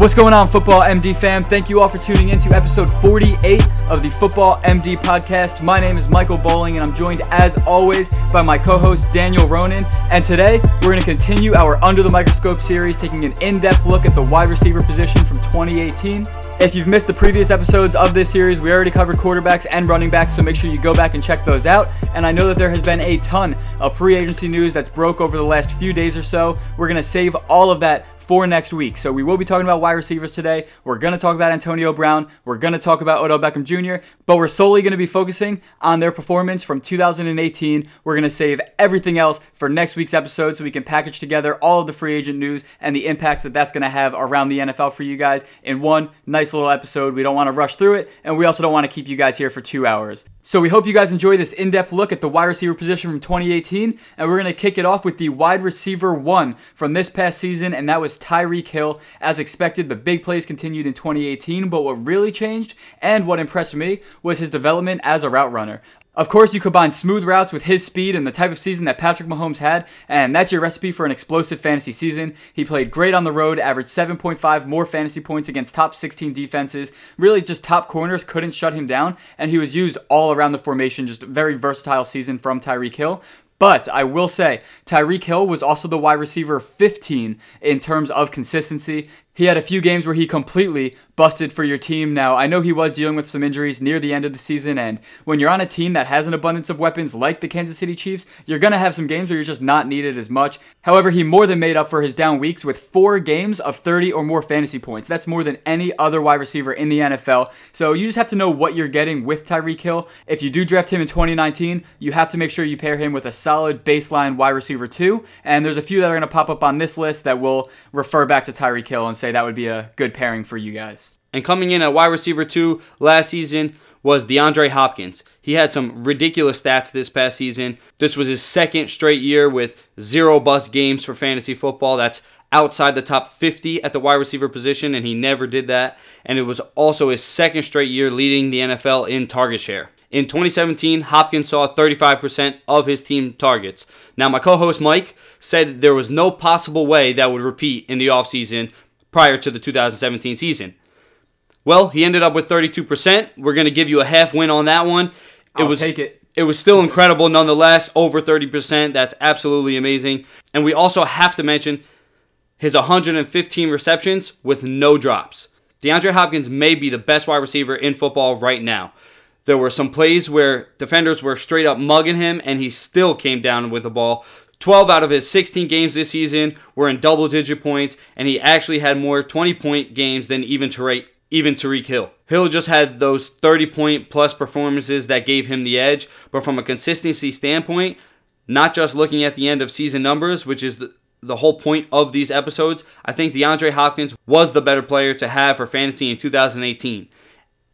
What's going on, Football MD fam? Thank you all for tuning in to episode 48 of the Football MD podcast. My name is Michael Bowling, and I'm joined, as always, by my co host Daniel Ronan. And today, we're going to continue our Under the Microscope series, taking an in depth look at the wide receiver position from 2018. If you've missed the previous episodes of this series, we already covered quarterbacks and running backs, so make sure you go back and check those out. And I know that there has been a ton of free agency news that's broke over the last few days or so. We're going to save all of that for next week. So we will be talking about wide receivers today. We're going to talk about Antonio Brown. We're going to talk about Odell Beckham Jr., but we're solely going to be focusing on their performance from 2018. We're going to save everything else for next week's episode so we can package together all of the free agent news and the impacts that that's going to have around the NFL for you guys in one nice little episode. We don't want to rush through it, and we also don't want to keep you guys here for two hours. So we hope you guys enjoy this in-depth look at the wide receiver position from 2018, and we're going to kick it off with the wide receiver one from this past season, and that was Tyreek Hill. As expected, the big plays continued in 2018, but what really changed and what impressed me was his development as a route runner. Of course, you combine smooth routes with his speed and the type of season that Patrick Mahomes had, and that's your recipe for an explosive fantasy season. He played great on the road, averaged 7.5 more fantasy points against top 16 defenses. Really, just top corners couldn't shut him down, and he was used all around the formation. Just a very versatile season from Tyreek Hill. But I will say, Tyreek Hill was also the wide receiver 15 in terms of consistency. He had a few games where he completely busted for your team. Now, I know he was dealing with some injuries near the end of the season, and when you're on a team that has an abundance of weapons like the Kansas City Chiefs, you're going to have some games where you're just not needed as much. However, he more than made up for his down weeks with four games of 30 or more fantasy points. That's more than any other wide receiver in the NFL. So you just have to know what you're getting with Tyreek Hill. If you do draft him in 2019, you have to make sure you pair him with a solid baseline wide receiver, too. And there's a few that are going to pop up on this list that will refer back to Tyreek Hill and say that would be a good pairing for you guys. And coming in at wide receiver two last season was DeAndre Hopkins. He had some ridiculous stats this past season. This was his second straight year with zero bust games for fantasy football. That's outside the top 50 at the wide receiver position, and he never did that. And it was also his second straight year leading the NFL in target share. In 2017, Hopkins saw 35% of his team targets. Now, my co host Mike said there was no possible way that would repeat in the offseason prior to the 2017 season. Well, he ended up with 32%. We're going to give you a half win on that one. It I'll was take it. It was still incredible nonetheless, over 30%. That's absolutely amazing. And we also have to mention his 115 receptions with no drops. DeAndre Hopkins may be the best wide receiver in football right now. There were some plays where defenders were straight up mugging him, and he still came down with the ball. 12 out of his 16 games this season were in double digit points, and he actually had more 20 point games than even Tyreek, even Tyreek Hill. Hill just had those 30 point plus performances that gave him the edge, but from a consistency standpoint, not just looking at the end of season numbers, which is the, the whole point of these episodes, I think DeAndre Hopkins was the better player to have for fantasy in 2018.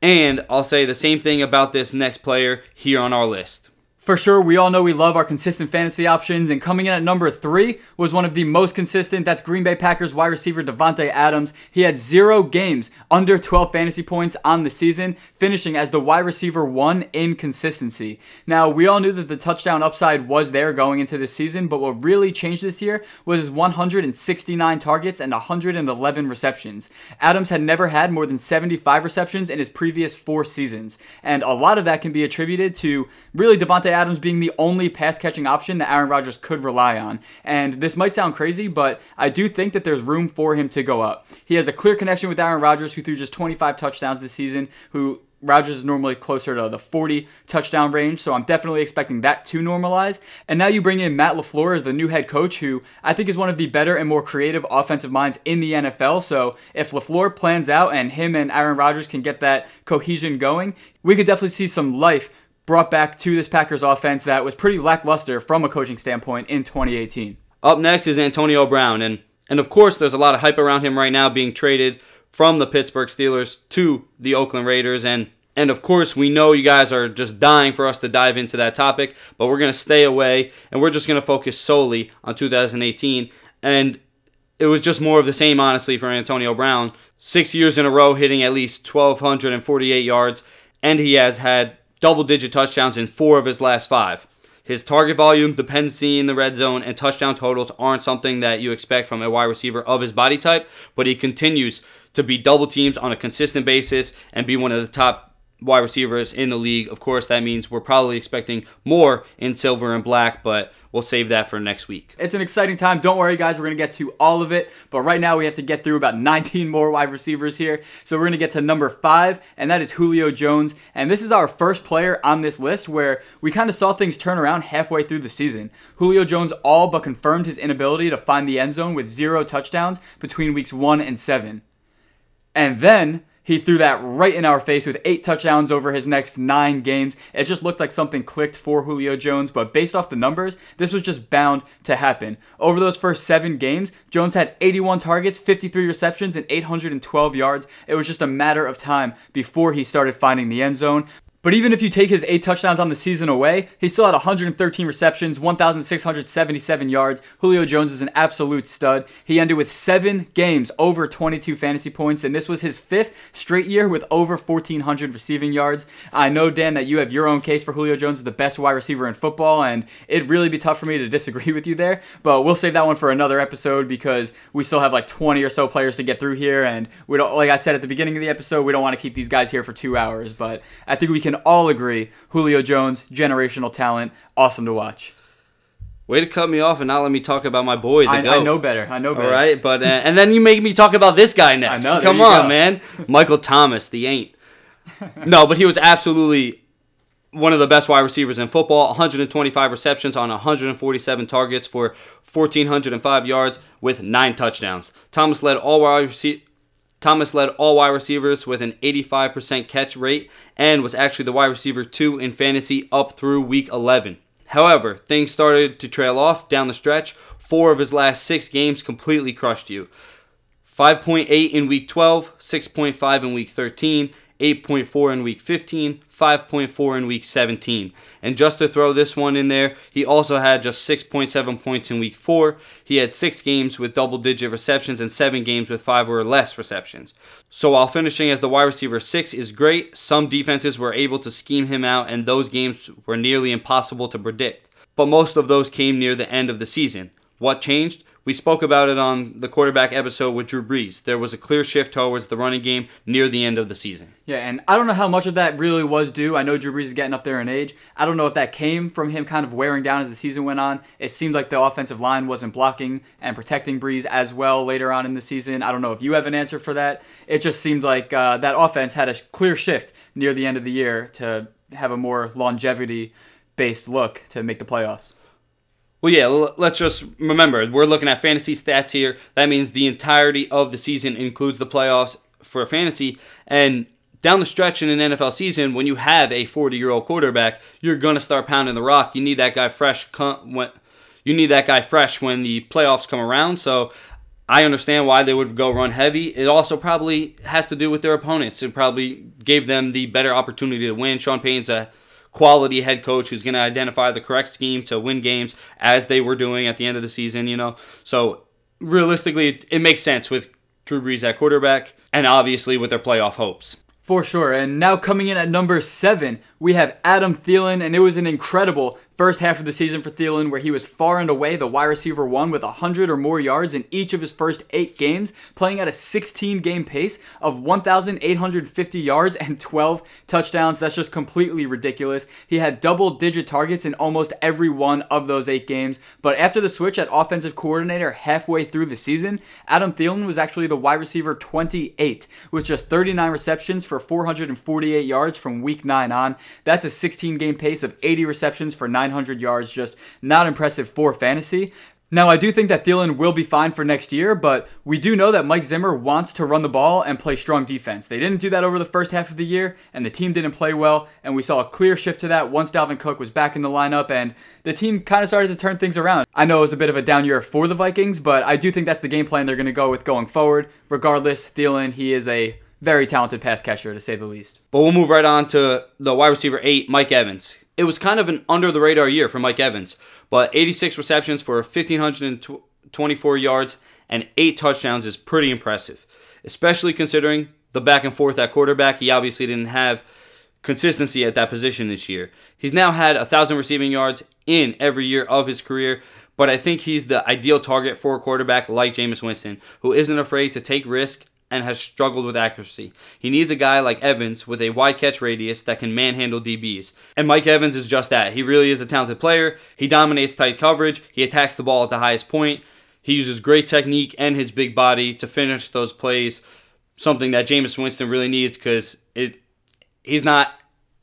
And I'll say the same thing about this next player here on our list. For sure, we all know we love our consistent fantasy options, and coming in at number three was one of the most consistent. That's Green Bay Packers wide receiver Davante Adams. He had zero games under 12 fantasy points on the season, finishing as the wide receiver one in consistency. Now, we all knew that the touchdown upside was there going into the season, but what really changed this year was his 169 targets and 111 receptions. Adams had never had more than 75 receptions in his previous four seasons, and a lot of that can be attributed to really Davante Adams being the only pass catching option that Aaron Rodgers could rely on. And this might sound crazy, but I do think that there's room for him to go up. He has a clear connection with Aaron Rodgers, who threw just 25 touchdowns this season, who Rodgers is normally closer to the 40 touchdown range, so I'm definitely expecting that to normalize. And now you bring in Matt LaFleur as the new head coach, who I think is one of the better and more creative offensive minds in the NFL. So if LaFleur plans out and him and Aaron Rodgers can get that cohesion going, we could definitely see some life brought back to this Packers offense that was pretty lackluster from a coaching standpoint in 2018. Up next is Antonio Brown, and and of course there's a lot of hype around him right now being traded from the Pittsburgh Steelers to the Oakland Raiders and and of course, we know you guys are just dying for us to dive into that topic, but we're to stay away and we're just to focus solely on 2018. And it was just more of the same, honestly, for Antonio Brown. Six years in a row hitting at least 1,248 yards, and he has had double digit touchdowns in four of his last five. His target volume, dependency in the red zone, and touchdown totals aren't something that you expect from a wide receiver of his body type, but he continues to be double teams on a consistent basis and be one of the top wide receivers in the league. Of course, that means we're probably expecting more in silver and black, but we'll save that for next week. It's an exciting time. Don't worry, guys. We're going to get to all of it. But right now, we have to get through about 19 more wide receivers here. So we're going to get to number five, and that is Julio Jones. And this is our first player on this list where we kind of saw things turn around halfway through the season. Julio Jones all but confirmed his inability to find the end zone with zero touchdowns between weeks one and seven. And then he threw that right in our face with eight touchdowns over his next nine games. It just looked like something clicked for Julio Jones, but based off the numbers, this was just bound to happen. Over those first seven games, Jones had 81 targets, 53 receptions, and 812 yards. It was just a matter of time before he started finding the end zone. But even if you take his eight touchdowns on the season away, he still had 113 receptions, 1,677 yards. Julio Jones is an absolute stud. He ended with seven games over 22 fantasy points, and this was his fifth straight year with over 1,400 receiving yards. I know, Dan, that you have your own case for Julio Jones as the best wide receiver in football, and it'd really be tough for me to disagree with you there. But we'll save that one for another episode because we still have like 20 or so players to get through here, and we don't, like I said at the beginning of the episode, we don't want to keep these guys here for two hours. But I think we can all agree Julio Jones, generational talent, awesome to watch. Way to cut me off and not let me talk about my boy. The I, goat. I know better. I know better. All right, but uh, and then you make me talk about this guy next. Know, Come on, go. man. Michael Thomas, the ain't. no, but he was absolutely one of the best wide receivers in football. 125 receptions on 147 targets for 1,405 yards with nine touchdowns. Thomas led all wide rece- Thomas led all wide receivers with an 85% catch rate and was actually the wide receiver two in fantasy up through week 11. However, things started to trail off down the stretch. Four of his last six games completely crushed you. 5.8 in week 12, 6.5 in week 13, 8.4 in week 15, 5.4 in week 17. And just to throw this one in there, he also had just 6.7 points in week 4. He had 6 games with double digit receptions and 7 games with 5 or less receptions. So while finishing as the wide receiver 6 is great, some defenses were able to scheme him out and those games were nearly impossible to predict. But most of those came near the end of the season. What changed? We spoke about it on the quarterback episode with Drew Brees. There was a clear shift towards the running game near the end of the season. Yeah, and I don't know how much of that really was due. I know Drew Brees is getting up there in age. I don't know if that came from him kind of wearing down as the season went on. It seemed like the offensive line wasn't blocking and protecting Brees as well later on in the season. I don't know if you have an answer for that. It just seemed like uh, that offense had a clear shift near the end of the year to have a more longevity based look to make the playoffs. Well, yeah, let's just remember we're looking at fantasy stats here. That means the entirety of the season includes the playoffs for fantasy. And down the stretch in an NFL season, when you have a 40 year old quarterback, you're going to start pounding the rock. You need that guy fresh. When, you need that guy fresh when the playoffs come around. So I understand why they would go run heavy. It also probably has to do with their opponents. It probably gave them the better opportunity to win. Sean Payne's a quality head coach who's going to identify the correct scheme to win games as they were doing at the end of the season, you know. So realistically, it, makes sense with Drew Brees at quarterback and obviously with their playoff hopes. For sure. And now coming in at number seven, we have Adam Thielen, and it was an incredible first half of the season for Thielen where he was far and away the wide receiver one with 100 or more yards in each of his first eight games, playing at a 16 game pace of 1,850 yards and 12 touchdowns. That's just completely ridiculous. He had double digit targets in almost every one of those eight games. But after the switch at offensive coordinator halfway through the season, Adam Thielen was actually the wide receiver 28 with just 39 receptions for 448 yards from week 9 on. That's a 16 game pace of 80 receptions for 900 yards, just not impressive for fantasy. Now, I do think that Thielen will be fine for next year, but we do know that Mike Zimmer wants to run the ball and play strong defense. They didn't do that over the first half of the year, and the team didn't play well, and we saw a clear shift to that once Dalvin Cook was back in the lineup, and the team kind of started to turn things around. I know it was a bit of a down year for the Vikings, but I do think that's the game plan they're going to go with going forward. Regardless, Thielen, he is a very talented pass catcher, to say the least. But we'll move right on to the wide receiver eight, Mike Evans. It was kind of an under the radar year for Mike Evans, but 86 receptions for 1,524 yards and eight touchdowns is pretty impressive, especially considering the back and forth at quarterback. He obviously didn't have consistency at that position this year. He's now had 1,000 receiving yards in every year of his career, but I think he's the ideal target for a quarterback like Jameis Winston, who isn't afraid to take risk and has struggled with accuracy. He needs a guy like Evans with a wide catch radius that can manhandle DBs. And Mike Evans is just that. He really is a talented player. He dominates tight coverage, he attacks the ball at the highest point. He uses great technique and his big body to finish those plays, something that Jameis Winston really needs because it he's not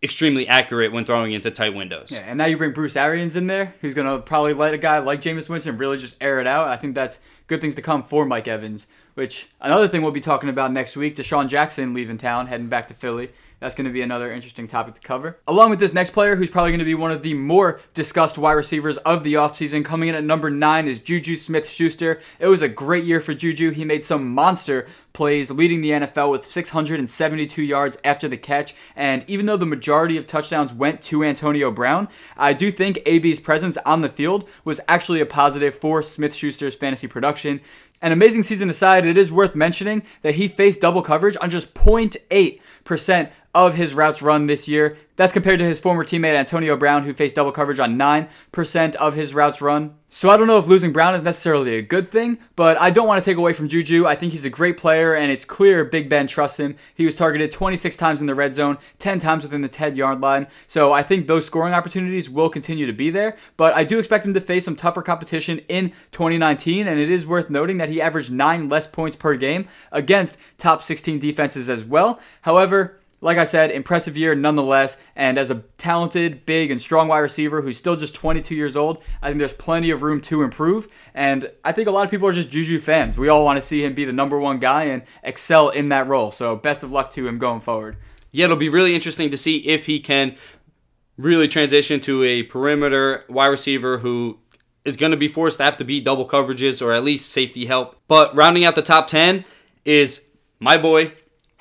extremely accurate when throwing into tight windows. Yeah, and now you bring Bruce Arians in there, who's going to probably let a guy like Jameis Winston really just air it out. I think that's good things to come for Mike Evans. Which another thing we'll be talking about next week: DeSean Jackson leaving town, heading back to Philly. That's going to be another interesting topic to cover. Along with this next player, who's probably going to be one of the more discussed wide receivers of the offseason, coming in at number nine is Juju Smith Schuster. It was a great year for Juju. He made some monster plays, leading the NFL with 672 yards after the catch. And even though the majority of touchdowns went to Antonio Brown, I do think AB's presence on the field was actually a positive for Smith Schuster's fantasy production. An amazing season aside, it is worth mentioning that he faced double coverage on just 0.8% of his routes run this year. That's compared to his former teammate Antonio Brown, who faced double coverage on 9% of his routes run. So I don't know if losing Brown is necessarily a good thing, but I don't want to take away from Juju. I think he's a great player, and it's clear Big Ben trusts him. He was targeted 26 times in the red zone, 10 times within the 10 yard line. So I think those scoring opportunities will continue to be there, but I do expect him to face some tougher competition in 2019, and it is worth noting that he averaged 9 less points per game against top 16 defenses as well. However, like I said, impressive year nonetheless. And as a talented, big, and strong wide receiver who's still just 22 years old, I think there's plenty of room to improve. And I think a lot of people are just Juju fans. We all want to see him be the number one guy and excel in that role. So best of luck to him going forward. Yeah, it'll be really interesting to see if he can really transition to a perimeter wide receiver who is going to be forced to have to beat double coverages or at least safety help. But rounding out the top 10 is my boy,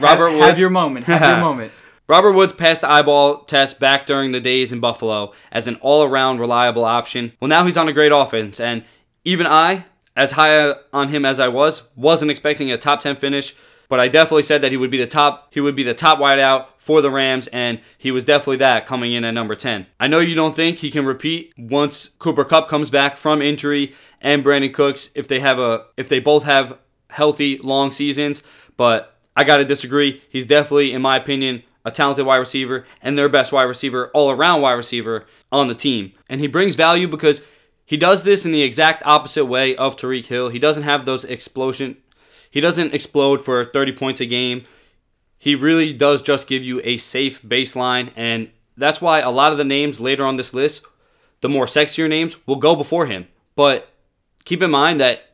Robert have, Woods. Have your moment. Have your moment. Robert Woods passed the eyeball test back during the days in Buffalo as an all around reliable option. Well, now he's on a great offense, and even I, as high on him as I was, wasn't expecting a top 10 finish. But I definitely said that he would be the top. He would be the top wideout for the Rams, and he was definitely that coming in at number 10. I know you don't think he can repeat once Cooper Kupp comes back from injury and Brandin Cooks if they have a if they both have healthy long seasons, but I got to disagree. He's definitely, in my opinion, a talented wide receiver and their best wide receiver, all around wide receiver on the team. And he brings value because he does this in the exact opposite way of Tyreek Hill. He doesn't have those explosion. He doesn't explode for 30 points a game. He really does just give you a safe baseline. And that's why a lot of the names later on this list, the more sexier names, will go before him. But keep in mind that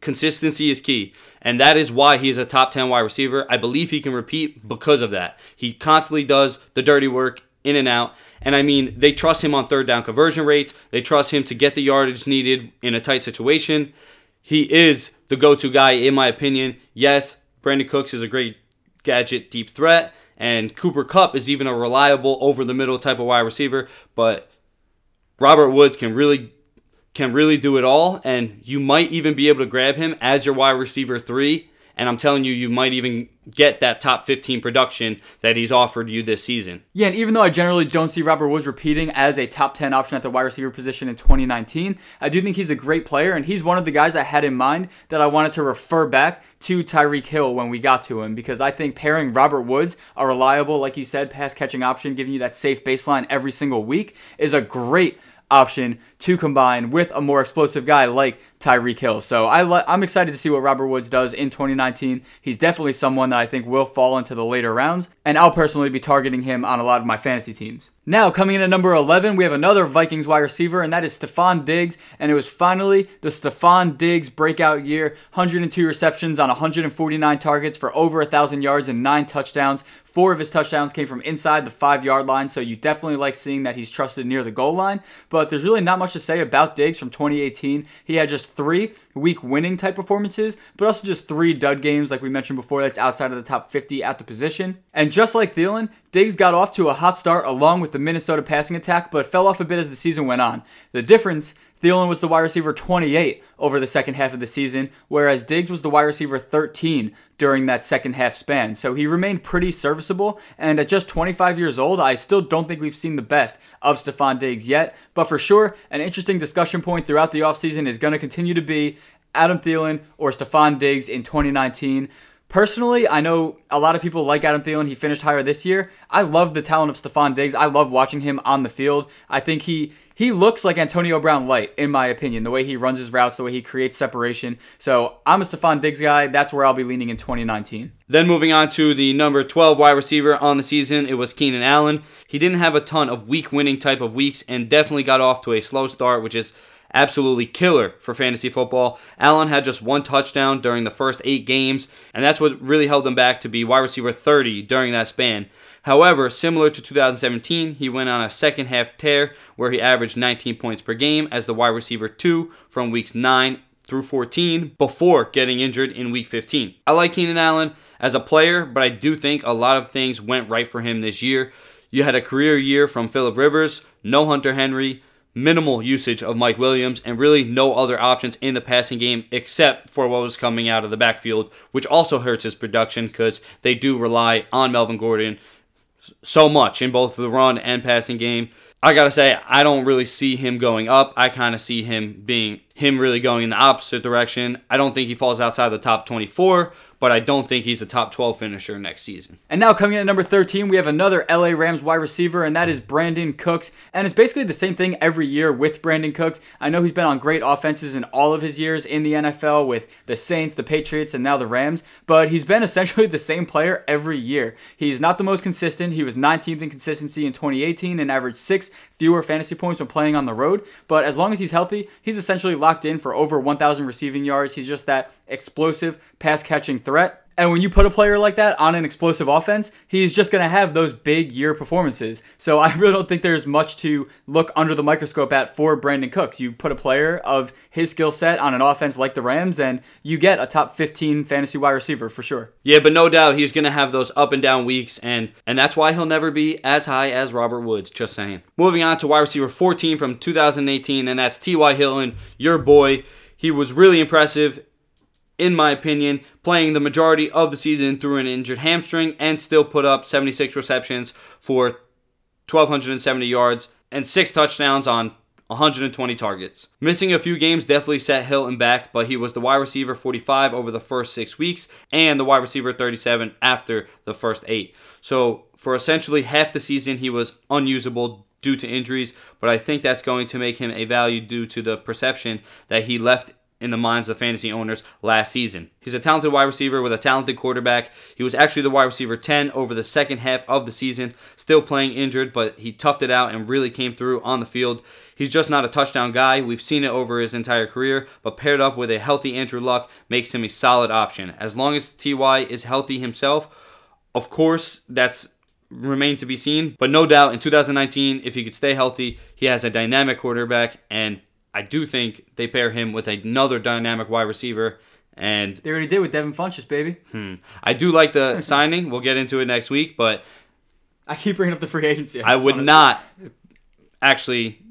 Consistency is key, and that is why he is a top 10 wide receiver. I believe he can repeat because of that. He constantly does the dirty work in and out. And I mean, they trust him on third down conversion rates, they trust him to get the yardage needed in a tight situation. He is the go to guy, in my opinion. Yes, Brandin Cooks is a great gadget deep threat, and Cooper Kupp is even a reliable over the middle type of wide receiver, but Robert Woods can really can really do it all, and you might even be able to grab him as your wide receiver three. And I'm telling you, you might even get that top 15 production that he's offered you this season. Yeah, and even though I generally don't see Robert Woods repeating as a top 10 option at the wide receiver position in 2019, I do think he's a great player, and he's one of the guys I had in mind that I wanted to refer back to Tyreek Hill when we got to him, because I think pairing Robert Woods, a reliable, like you said, pass catching option, giving you that safe baseline every single week, is a great option to combine with a more explosive guy like Tyreek Hill. So I am excited to see what Robert Woods does in 2019. He's definitely someone that I think will fall into the later rounds, and I'll personally be targeting him on a lot of my fantasy teams. Now, coming in at number 11, we have another Vikings wide receiver, and that is Stefon Diggs. And it was finally the Stefon Diggs breakout year 102 receptions on 149 targets for over 1,000 yards and 9 touchdowns. Four of his touchdowns came from inside the five yard line, so you definitely like seeing that he's trusted near the goal line. But there's really not much to say about Diggs from 2018. He had just three week winning type performances, but also just three dud games, like we mentioned before, that's outside of the top 50 at the position. And just like Thielen, Diggs got off to a hot start along with the Minnesota passing attack, but fell off a bit as the season went on. The difference Thielen was the wide receiver 28 over the second half of the season, whereas Diggs was the wide receiver 13 during that second half span. So he remained pretty serviceable, and at just 25 years old, I still don't think we've seen the best of Stefon Diggs yet. But for sure, an interesting discussion point throughout the offseason is going to continue to be Adam Thielen or Stefon Diggs in 2019. Personally, I know a lot of people like Adam Thielen. He finished higher this year. I love the talent of Stefon Diggs. I love watching him on the field. I think he he looks like Antonio Brown light, in my opinion, the way he runs his routes, the way he creates separation. So I'm a Stefon Diggs guy. That's where I'll be leaning in 2019. Then moving on to the number 12 wide receiver on the season, it was Keenan Allen. He didn't have a ton of week winning type of weeks and definitely got off to a slow start, which is absolutely killer for fantasy football. Allen had just one touchdown during the first eight games, and that's what really held him back to be wide receiver 30 during that span. However, similar to 2017, he went on a second half tear where he averaged 19 points per game as the wide receiver 2 from weeks 9 through 14 before getting injured in week 15. I like Keenan Allen as a player, but I do think a lot of things went right for him this year. You had a career year from Philip Rivers, no Hunter Henry, minimal usage of Mike Williams, and really no other options in the passing game except for what was coming out of the backfield, which also hurts his production because they do rely on Melvin Gordon so much in both the run and passing game. I gotta say, I don't really see him going up. I kind of see him being him really going in the opposite direction. I don't think he falls outside the top 24, but I don't think he's a top 12 finisher next season. And now coming in at number 13, we have another LA Rams wide receiver, and that is Brandin Cooks. And it's basically the same thing every year with Brandin Cooks. I know he's been on great offenses in all of his years in the NFL with the Saints, the Patriots, and now the Rams, but he's been essentially the same player every year. He's not the most consistent. He was 19th in consistency in 2018 and averaged six fewer fantasy points when playing on the road. But as long as he's healthy, he's essentially locked in for over 1,000 receiving yards. He's just that explosive pass catching threat. And when you put a player like that on an explosive offense, he's just going to have those big year performances. So I really don't think there's much to look under the microscope at for Brandin Cooks. You put a player of his skill set on an offense like the Rams, and you get a top 15 fantasy wide receiver for sure. Yeah, but no doubt he's going to have those up and down weeks, and and that's why he'll never be as high as Robert Woods. Just saying. Moving on to wide receiver 14 from 2018, and that's T.Y. Hilton, your boy. He was really impressive in my opinion, playing the majority of the season through an injured hamstring and still put up 76 receptions for 1,270 yards and six touchdowns on 120 targets. Missing a few games definitely set Hilton back, but he was the wide receiver 45 over the first six weeks and the wide receiver 37 after the first eight. So for essentially half the season, he was unusable due to injuries, but I think that's going to make him a value due to the perception that he left in the minds of fantasy owners last season. He's a talented wide receiver with a talented quarterback. He was actually the wide receiver 10 over the second half of the season, still playing injured, but he toughed it out and really came through on the field. He's just not a touchdown guy. We've seen it over his entire career, but paired up with a healthy Andrew Luck makes him a solid option. As long as TY is healthy himself, of course, that's remain to be seen. But no doubt in 2019, if he could stay healthy, he has a dynamic quarterback and I do think they pair him with another dynamic wide receiver. And they already did with Devin Funchess, baby. Hmm. I do like the signing. We'll get into it next week, but I keep bringing up the free agency. I, I would not to... actually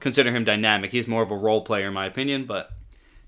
consider him dynamic. He's more of a role player, in my opinion. But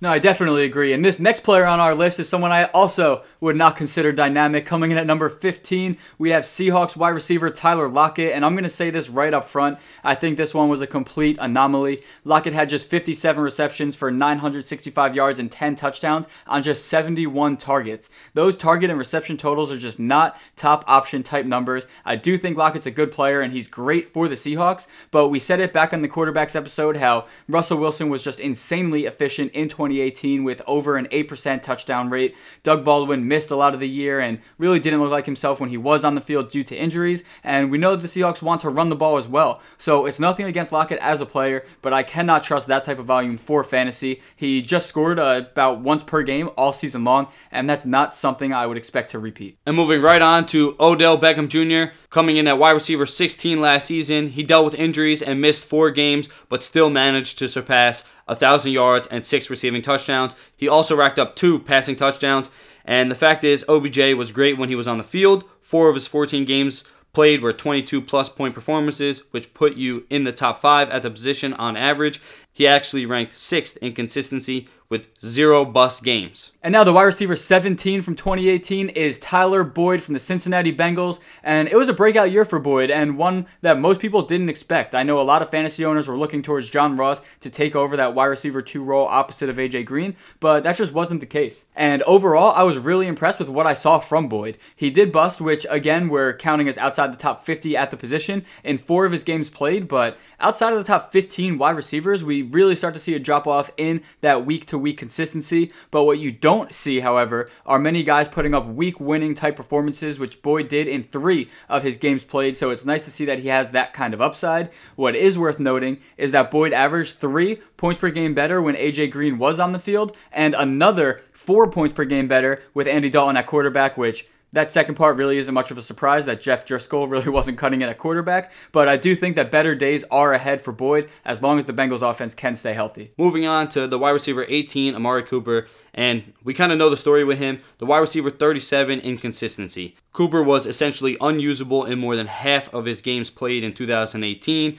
no, I definitely agree. And this next player on our list is someone I also would not consider dynamic. Coming in at number 15, we have Seahawks wide receiver Tyler Lockett. And I'm going to say this right up front. I think this one was a complete anomaly. Lockett had just 57 receptions for 965 yards and 10 touchdowns on just 71 targets. Those target and reception totals are just not top option type numbers. I do think Lockett's a good player and he's great for the Seahawks. But we said it back on the quarterbacks episode how Russell Wilson was just insanely efficient in 20. 2018 with over an 8% touchdown rate. Doug Baldwin missed a lot of the year and really didn't look like himself when he was on the field due to injuries. And we know that the Seahawks want to run the ball as well. So it's nothing against Lockett as a player, but I cannot trust that type of volume for fantasy. He just scored uh, about once per game all season long, and that's not something I would expect to repeat. And moving right on to Odell Beckham Jr., coming in at wide receiver 16 last season. He dealt with injuries and missed four games, but still managed to surpass 1,000 yards and six receiving touchdowns. He also racked up two passing touchdowns. And the fact is, OBJ was great when he was on the field. Four of his 14 games played were 22 plus point performances, which put you in the top five at the position on average. he actually ranked sixth in consistency with zero bust games. And now the wide receiver 17 from 2018 is Tyler Boyd from the Cincinnati Bengals. And it was a breakout year for Boyd and one that most people didn't expect. I know a lot of fantasy owners were looking towards John Ross to take over that wide receiver 2 role opposite of AJ Green, but that just wasn't the case. And overall, I was really impressed with what I saw from Boyd. He did bust, which again, we're counting as outside the top 50 at the position in four of his games played, but outside of the top 15 wide receivers, we really start to see a drop off in that week to week consistency. But what you don't see, however, are many guys putting up week winning type performances, which Boyd did in three of his games played. So it's nice to see that he has that kind of upside. What is worth noting is that Boyd averaged three points per game better when AJ Green was on the field, and another four points per game better with Andy Dalton at quarterback, which that second part really isn't much of a surprise that Jeff Driskel really wasn't cutting it at quarterback, but I do think that better days are ahead for Boyd as long as the Bengals offense can stay healthy. Moving on to the wide receiver 18, Amari Cooper, and we kind of know the story with him. The wide receiver 37 inconsistency. Cooper was essentially unusable in more than half of his games played in 2018,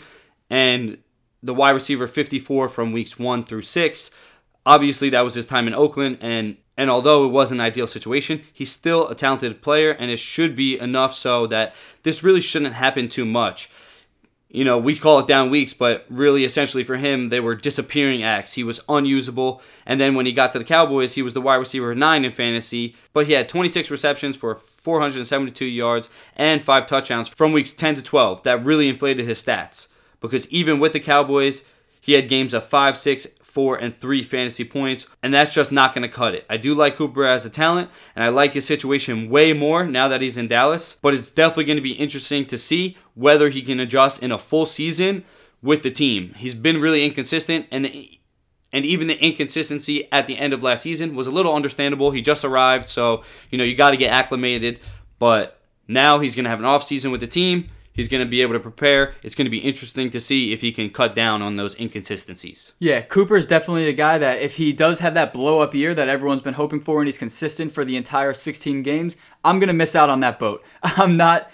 and the wide receiver 54 from weeks 1 through 6. Obviously, that was his time in Oakland, and and although it was an ideal situation, he's still a talented player, and it should be enough so that this really shouldn't happen too much. You know, we call it down weeks, but really, essentially for him, they were disappearing acts. He was unusable, and then when he got to the Cowboys, he was the wide receiver nine in fantasy, but he had 26 receptions for 472 yards and five touchdowns from weeks 10 to 12. That really inflated his stats because even with the Cowboys, he had games of 5, 6, 4, and 3 fantasy points, and that's just not going to cut it. I do like Cooper as a talent, and I like his situation way more now that he's in Dallas, but it's definitely going to be interesting to see whether he can adjust in a full season with the team. He's been really inconsistent, and the, and even the inconsistency at the end of last season was a little understandable. He just arrived, so you know you got to get acclimated. But now he's going to have an off season with the team. He's going to be able to prepare. It's going to be interesting to see if he can cut down on those inconsistencies. Yeah, Cooper is definitely a guy that if he does have that blow up year that everyone's been hoping for and he's consistent for the entire 16 games, I'm going to miss out on that boat. I'm not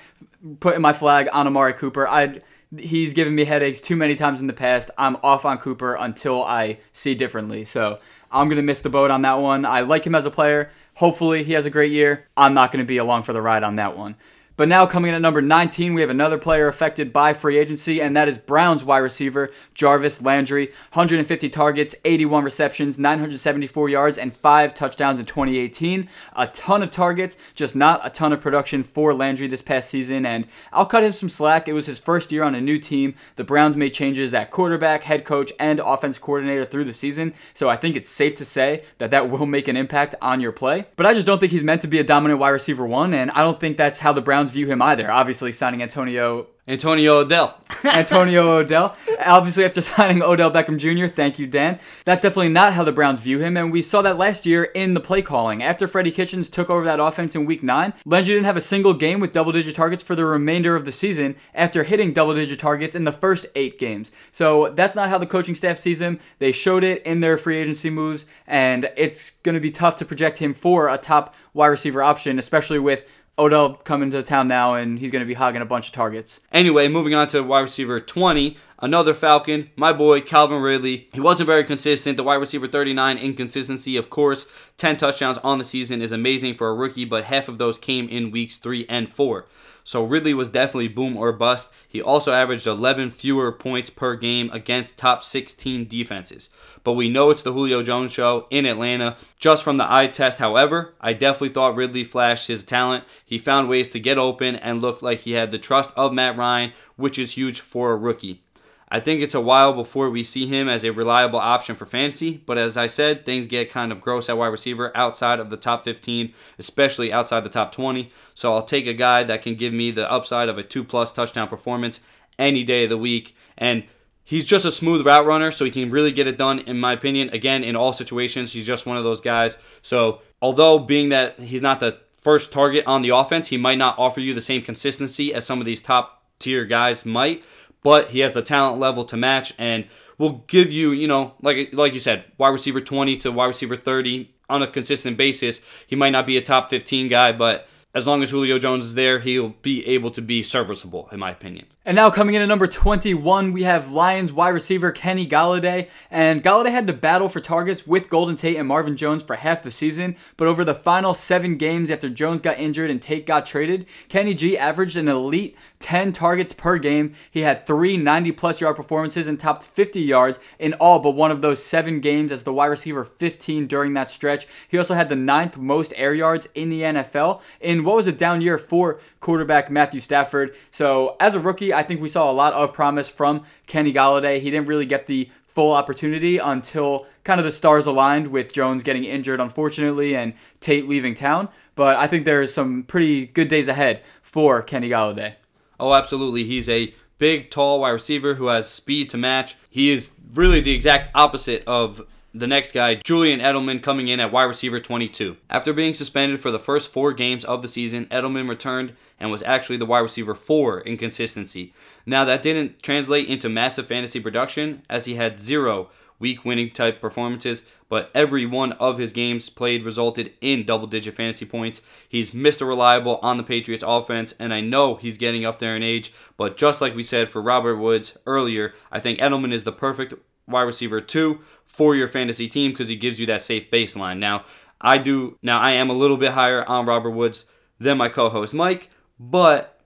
putting my flag on Amari Cooper. I he's given me headaches too many times in the past. I'm off on Cooper until I see differently. So, I'm going to miss the boat on that one. I like him as a player. Hopefully, he has a great year. I'm not going to be along for the ride on that one. But now coming in at number 19, we have another player affected by free agency, and that is Browns wide receiver Jarvis Landry. 150 targets, 81 receptions, 974 yards, and 5 touchdowns in 2018. A ton of targets, just not a ton of production for Landry this past season, and I'll cut him some slack. It was his first year on a new team. The Browns made changes at quarterback, head coach, and offense coordinator through the season, so I think it's safe to say that that will make an impact on your play. But I just don't think he's meant to be a dominant wide receiver one, and I don't think that's how the Browns Browns view him either. Obviously, signing Antonio Antonio Odell. Antonio Odell. Obviously, after signing Odell Beckham Jr., thank you, Dan. That's definitely not how the Browns view him, and we saw that last year in the play calling. After Freddie Kitchens took over that offense in week nine, Landry didn't have a single game with double digit targets for the remainder of the season after hitting double digit targets in the first eight games. So that's not how the coaching staff sees him. They showed it in their free agency moves, and it's going to be tough to project him for a top wide receiver option, especially with Odell coming to town now, and he's going to be hogging a bunch of targets. Anyway, moving on to wide receiver 20, another Falcon, my boy Calvin Ridley. He wasn't very consistent. The wide receiver 39 inconsistency, of course. 10 touchdowns on the season is amazing for a rookie, but half of those came in weeks 3 and 4. So Ridley was definitely boom or bust. He also averaged 11 fewer points per game against top 16 defenses. But we know it's the Julio Jones show in Atlanta. Just from the eye test, however, I definitely thought Ridley flashed his talent. He found ways to get open and looked like he had the trust of Matt Ryan, which is huge for a rookie. I think it's a while before we see him as a reliable option for fantasy, but as I said, things get kind of gross at wide receiver outside of the top 15, especially outside the top 20. So I'll take a guy that can give me the upside of a two plus touchdown performance any day of the week. And he's just a smooth route runner, so he can really get it done, in my opinion. Again, in all situations, he's just one of those guys. So although being that he's not the first target on the offense, he might not offer you the same consistency as some of these top tier guys might but he has the talent level to match and will give you, you know, like like you said, wide receiver 20 to wide receiver 30 on a consistent basis. He might not be a top 15 guy, but as long as Julio Jones is there, he'll be able to be serviceable, in my opinion. And now coming in at number 21, we have Lions wide receiver Kenny Golladay. And Golladay had to battle for targets with Golden Tate and Marvin Jones for half the season. But over the final seven games after Jones got injured and Tate got traded, Kenny G averaged an elite 10 targets per game. He had three 90 plus yard performances and topped 50 yards in all but one of those seven games as the wide receiver 15 during that stretch. He also had the ninth most air yards in the NFL in what was a down year for quarterback Matthew Stafford. So as a rookie, I think we saw a lot of promise from Kenny Golladay. He didn't really get the full opportunity until kind of the stars aligned with Jones getting injured, unfortunately, and Tate leaving town. But I think there's some pretty good days ahead for Kenny Golladay. Oh, absolutely. He's a big, tall wide receiver who has speed to match. He is really the exact opposite of the next guy, Julian Edelman, coming in at wide receiver 22. After being suspended for the first four games of the season, Edelman returned and was actually the wide receiver four in consistency. Now, that didn't translate into massive fantasy production as he had zero week winning type performances, but every one of his games played resulted in double digit fantasy points. He's Mr. Reliable on the Patriots offense, and I know he's getting up there in age, but just like we said for Robert Woods earlier, I think Edelman is the perfect wide receiver two for your fantasy team because he gives you that safe baseline. Now, I do now I am a little bit higher on Robert Woods than my co-host Mike, but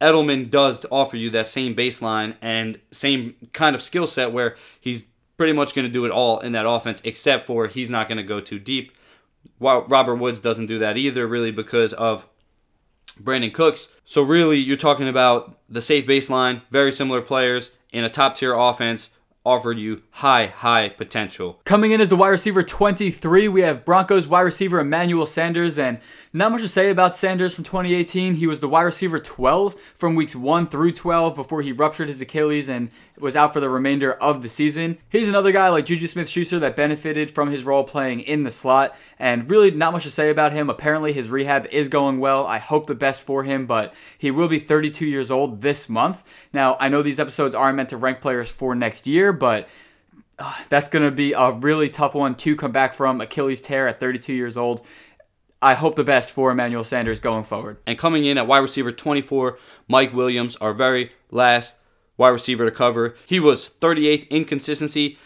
Edelman does offer you that same baseline and same kind of skill set where he's pretty much going to do it all in that offense, except for he's not going to go too deep. While Robert Woods doesn't do that either, really because of Brandin Cooks. So really, you're talking about the safe baseline, very similar players in a top tier offense offered you high, high potential. Coming in as the wide receiver 23, we have Broncos wide receiver Emmanuel Sanders, and not much to say about Sanders from 2018. He was the wide receiver 12 from weeks 1 through 12 before he ruptured his Achilles and was out for the remainder of the season. He's another guy like Juju Smith Schuster that benefited from his role playing in the slot, and really not much to say about him. Apparently, his rehab is going well. I hope the best for him, but he will be 32 years old this month. Now, I know these episodes aren't meant to rank players for next year, but uh, that's going to be a really tough one to come back from Achilles tear at 32 years old. I hope the best for Emmanuel Sanders going forward. And coming in at wide receiver 24, Mike Williams, our very last wide receiver to cover. He was 38th in consistency,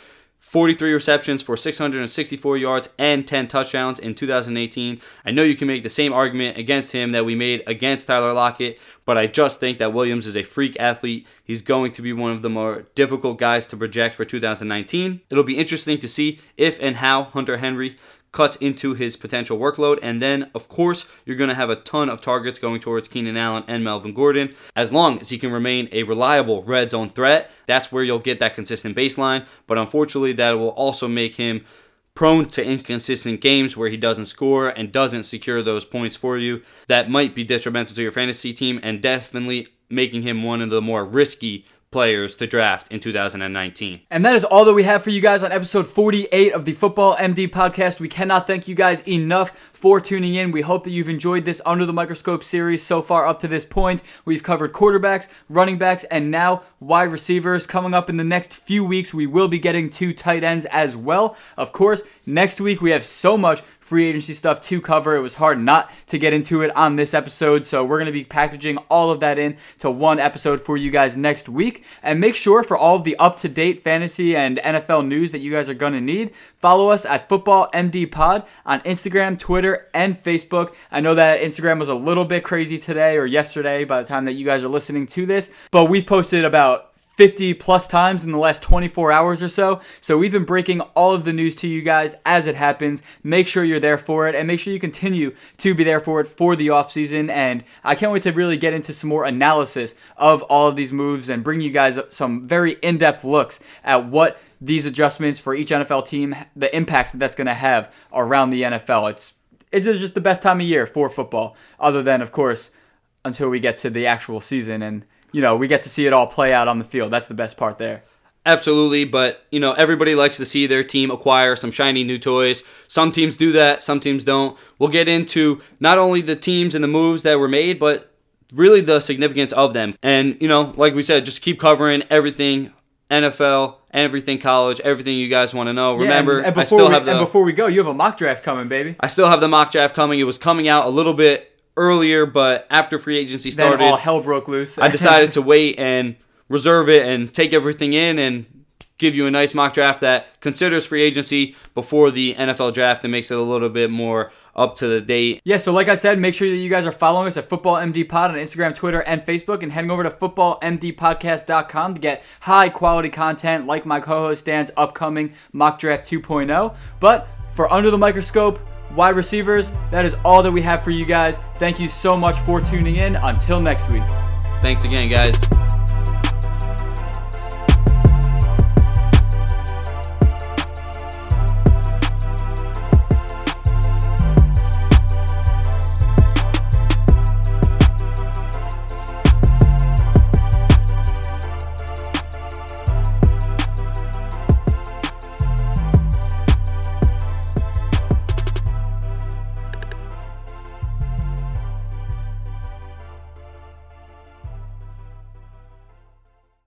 43 receptions for 664 yards and 10 touchdowns in 2018. I know you can make the same argument against him that we made against Tyler Lockett, but I just think that Williams is a freak athlete. He's going to be one of the more difficult guys to project for 2019. It'll be interesting to see if and how Hunter Henry cuts into his potential workload. And then, of course, you're going to have a ton of targets going towards Keenan Allen and Melvin Gordon. As long as he can remain a reliable red zone threat, that's where you'll get that consistent baseline. But unfortunately, that will also make him prone to inconsistent games where he doesn't score and doesn't secure those points for you. That might be detrimental to your fantasy team and definitely making him one of the more risky players to draft in 2019. And that is all that we have for you guys on episode 48 of the Football MD podcast. We cannot thank you guys enough for tuning in. We hope that you've enjoyed this Under the Microscope series so far up to this point. We've covered quarterbacks, running backs, and now wide receivers. Coming up in the next few weeks, we will be getting two tight ends as well. Of course, next week we have so much free agency stuff to cover. It was hard not to get into it on this episode, so we're going to be packaging all of that in to one episode for you guys next week. And make sure for all of the up to date fantasy and NFL news that you guys are going to need, follow us at Football MD Pod on Instagram, Twitter, and Facebook. I know that Instagram was a little bit crazy today or yesterday by the time that you guys are listening to this, but we've posted about 50 plus times in the last 24 hours or so. So we've been breaking all of the news to you guys as it happens. Make sure you're there for it and make sure you continue to be there for it for the offseason. And I can't wait to really get into some more analysis of all of these moves and bring you guys some very in depth looks at what these adjustments for each NFL team, the impacts that that's going to have around the NFL. It's it's just the best time of year for football, other than, of course, until we get to the actual season and you know, we get to see it all play out on the field. That's the best part there. Absolutely, but you know, everybody likes to see their team acquire some shiny new toys. Some teams do that, some teams don't. We'll get into not only the teams and the moves that were made, but really the significance of them. And you know, like we said, just keep covering everything NFL, everything college, everything you guys want to know. Remember, yeah, and, and I still we, have the and before we go, you have a mock draft coming, baby. I still have the mock draft coming. It was coming out a little bit earlier, but after free agency Then started, all hell broke loose. I decided to wait and reserve it and take everything in and give you a nice mock draft that considers free agency before the NFL draft and makes it a little bit more up to the date. Yeah, so like I said, make sure that you guys are following us at Football MD Pod on Instagram, Twitter, and Facebook, and heading over to footballmdpodcast.com to get high quality content like my co-host Dan's upcoming mock draft 2.0. But for under the microscope, wide receivers, that is all that we have for you guys. Thank you so much for tuning in. Until next week. Thanks again, guys.